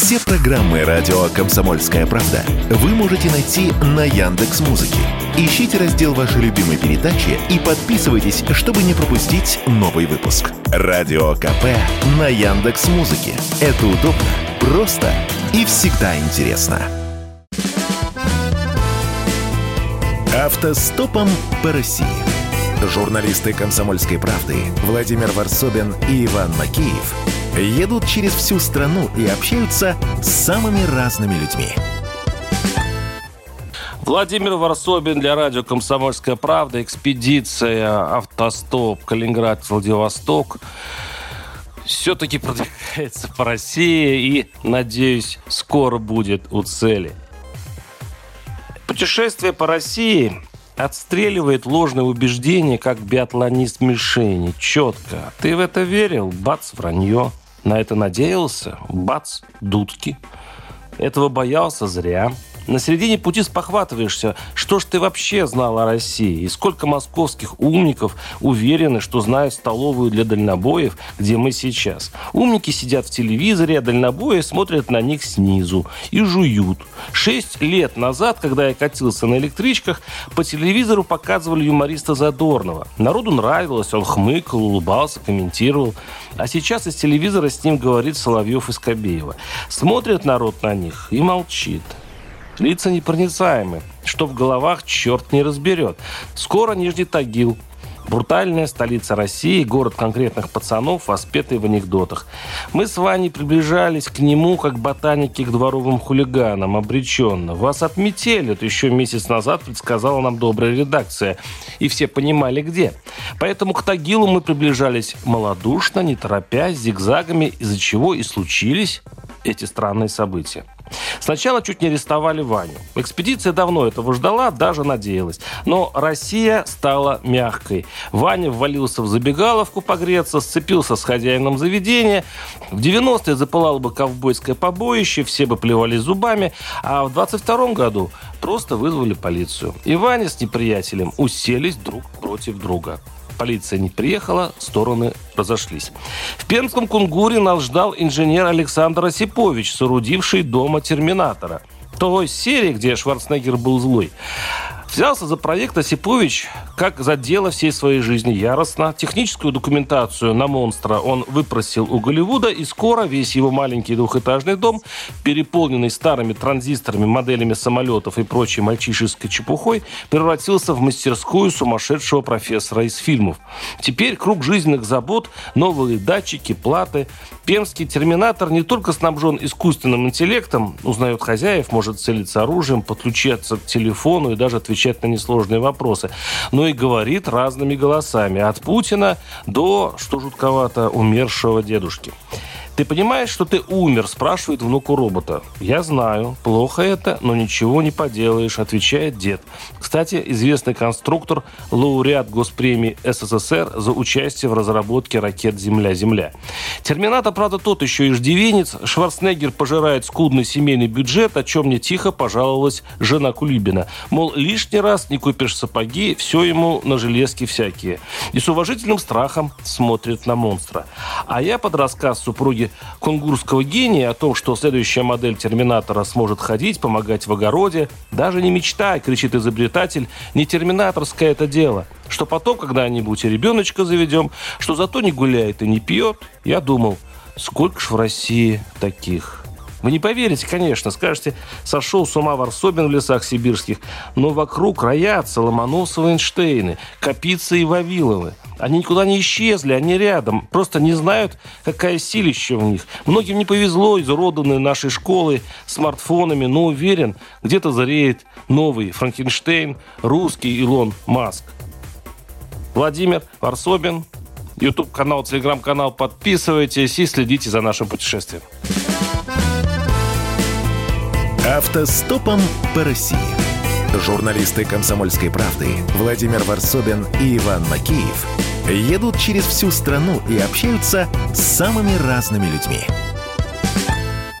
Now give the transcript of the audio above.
Все программы радио Комсомольская правда вы можете найти на Яндекс Музыке. Ищите раздел вашей любимой передачи и подписывайтесь, чтобы не пропустить новый выпуск. Радио КП на Яндекс Музыке. Это удобно, просто и всегда интересно. Автостопом по России. Журналисты «Комсомольской правды» Владимир Варсобин и Иван Макеев едут через всю страну и общаются с самыми разными людьми. Владимир Варсобин для радио «Комсомольская правда». Экспедиция «Автостоп» Калининград-Владивосток все-таки продвигается по России и, надеюсь, скоро будет у цели. Путешествие по России отстреливает ложные убеждения, как биатлонист мишени. Четко. Ты в это верил? Бац, вранье. На это надеялся? Бац, дудки. Этого боялся зря. На середине пути спохватываешься, что ж ты вообще знал о России, и сколько московских умников уверены, что знают столовую для дальнобоев, где мы сейчас. Умники сидят в телевизоре, а дальнобои смотрят на них снизу и жуют. Шесть лет назад, когда я катился на электричках, по телевизору показывали юмориста Задорнова. Народу нравилось, он хмыкал, улыбался, комментировал. А сейчас из телевизора с ним говорит Соловьев и Скобеева. Смотрит народ на них и молчит. Лица непроницаемы. Что в головах, черт не разберет. Скоро Нижний Тагил. Брутальная столица России, город конкретных пацанов, воспетый в анекдотах. Мы с Ваней приближались к нему, как ботаники к дворовым хулиганам, обреченно. Вас отметили, это еще месяц назад предсказала нам добрая редакция. И все понимали, где. Поэтому к Тагилу мы приближались малодушно, не торопясь, зигзагами, из-за чего и случились эти странные события. Сначала чуть не арестовали Ваню. Экспедиция давно этого ждала, даже надеялась. Но Россия стала мягкой. Ваня ввалился в забегаловку погреться, сцепился с хозяином заведения. В 90-е запылало бы ковбойское побоище, все бы плевали зубами. А в 22 году просто вызвали полицию. И Ваня с неприятелем уселись друг против друга полиция не приехала, стороны разошлись. В Пермском Кунгуре нас ждал инженер Александр Осипович, соорудивший дома Терминатора. Той серии, где Шварценеггер был злой. Взялся за проект Осипович как за дело всей своей жизни яростно. Техническую документацию на монстра он выпросил у Голливуда, и скоро весь его маленький двухэтажный дом, переполненный старыми транзисторами, моделями самолетов и прочей мальчишеской чепухой, превратился в мастерскую сумасшедшего профессора из фильмов. Теперь круг жизненных забот, новые датчики, платы. Пермский терминатор не только снабжен искусственным интеллектом, узнает хозяев, может целиться оружием, подключаться к телефону и даже отвечать отвечать на несложные вопросы, но и говорит разными голосами, от Путина до, что жутковато, умершего дедушки. «Ты понимаешь, что ты умер?» – спрашивает внуку робота. «Я знаю. Плохо это, но ничего не поделаешь», – отвечает дед. Кстати, известный конструктор, лауреат Госпремии СССР за участие в разработке ракет «Земля-Земля». Терминатор, правда, тот еще и иждивенец. Шварценеггер пожирает скудный семейный бюджет, о чем мне тихо пожаловалась жена Кулибина. Мол, лишний раз не купишь сапоги, все ему на железки всякие. И с уважительным страхом смотрит на монстра. А я под рассказ супруги кунгурского гения о том, что следующая модель Терминатора сможет ходить, помогать в огороде. Даже не мечтай, кричит изобретатель, не терминаторское это дело. Что потом когда-нибудь и ребеночка заведем, что зато не гуляет и не пьет. Я думал, сколько ж в России таких. Вы не поверите, конечно, скажете, сошел с ума Варсобин в лесах сибирских, но вокруг роятся Ломоносовы Эйнштейны, Капицы и Вавиловы. Они никуда не исчезли, они рядом. Просто не знают, какая силища в них. Многим не повезло, изуродованные нашей школы смартфонами, но уверен, где-то зареет новый Франкенштейн, русский Илон Маск. Владимир Варсобин, YouTube-канал, Телеграм-канал. Подписывайтесь и следите за нашим путешествием. Автостопом по России. Журналисты «Комсомольской правды» Владимир Варсобин и Иван Макеев едут через всю страну и общаются с самыми разными людьми –